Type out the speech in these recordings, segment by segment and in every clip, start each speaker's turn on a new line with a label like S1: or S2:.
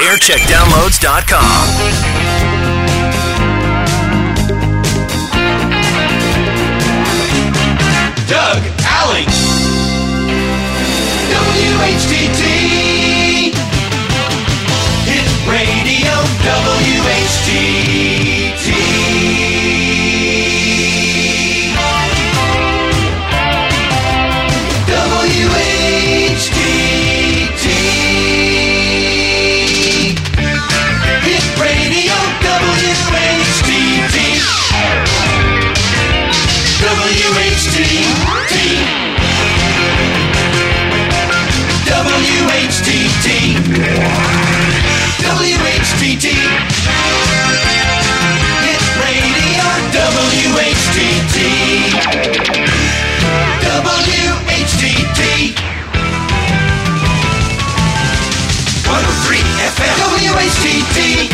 S1: aircheckdownloads.com.
S2: WHTT.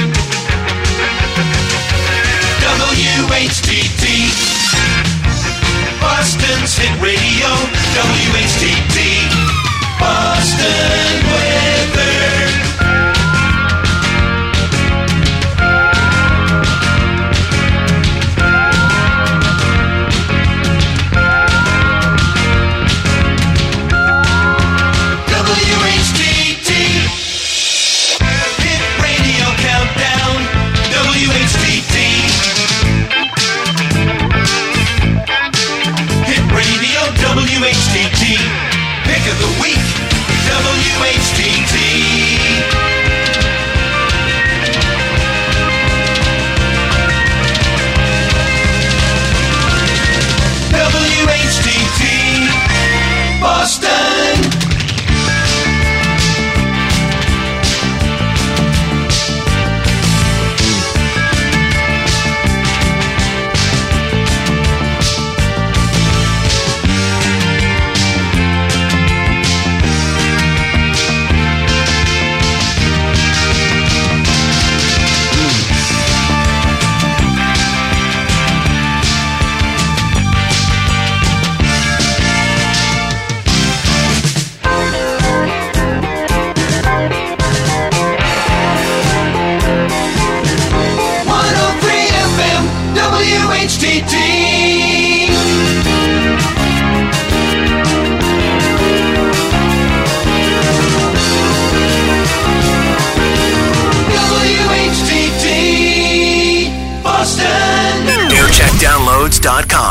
S2: WHTT. Boston's hit radio, WHTT. WHTT, pick of the week, WHTT. dot com.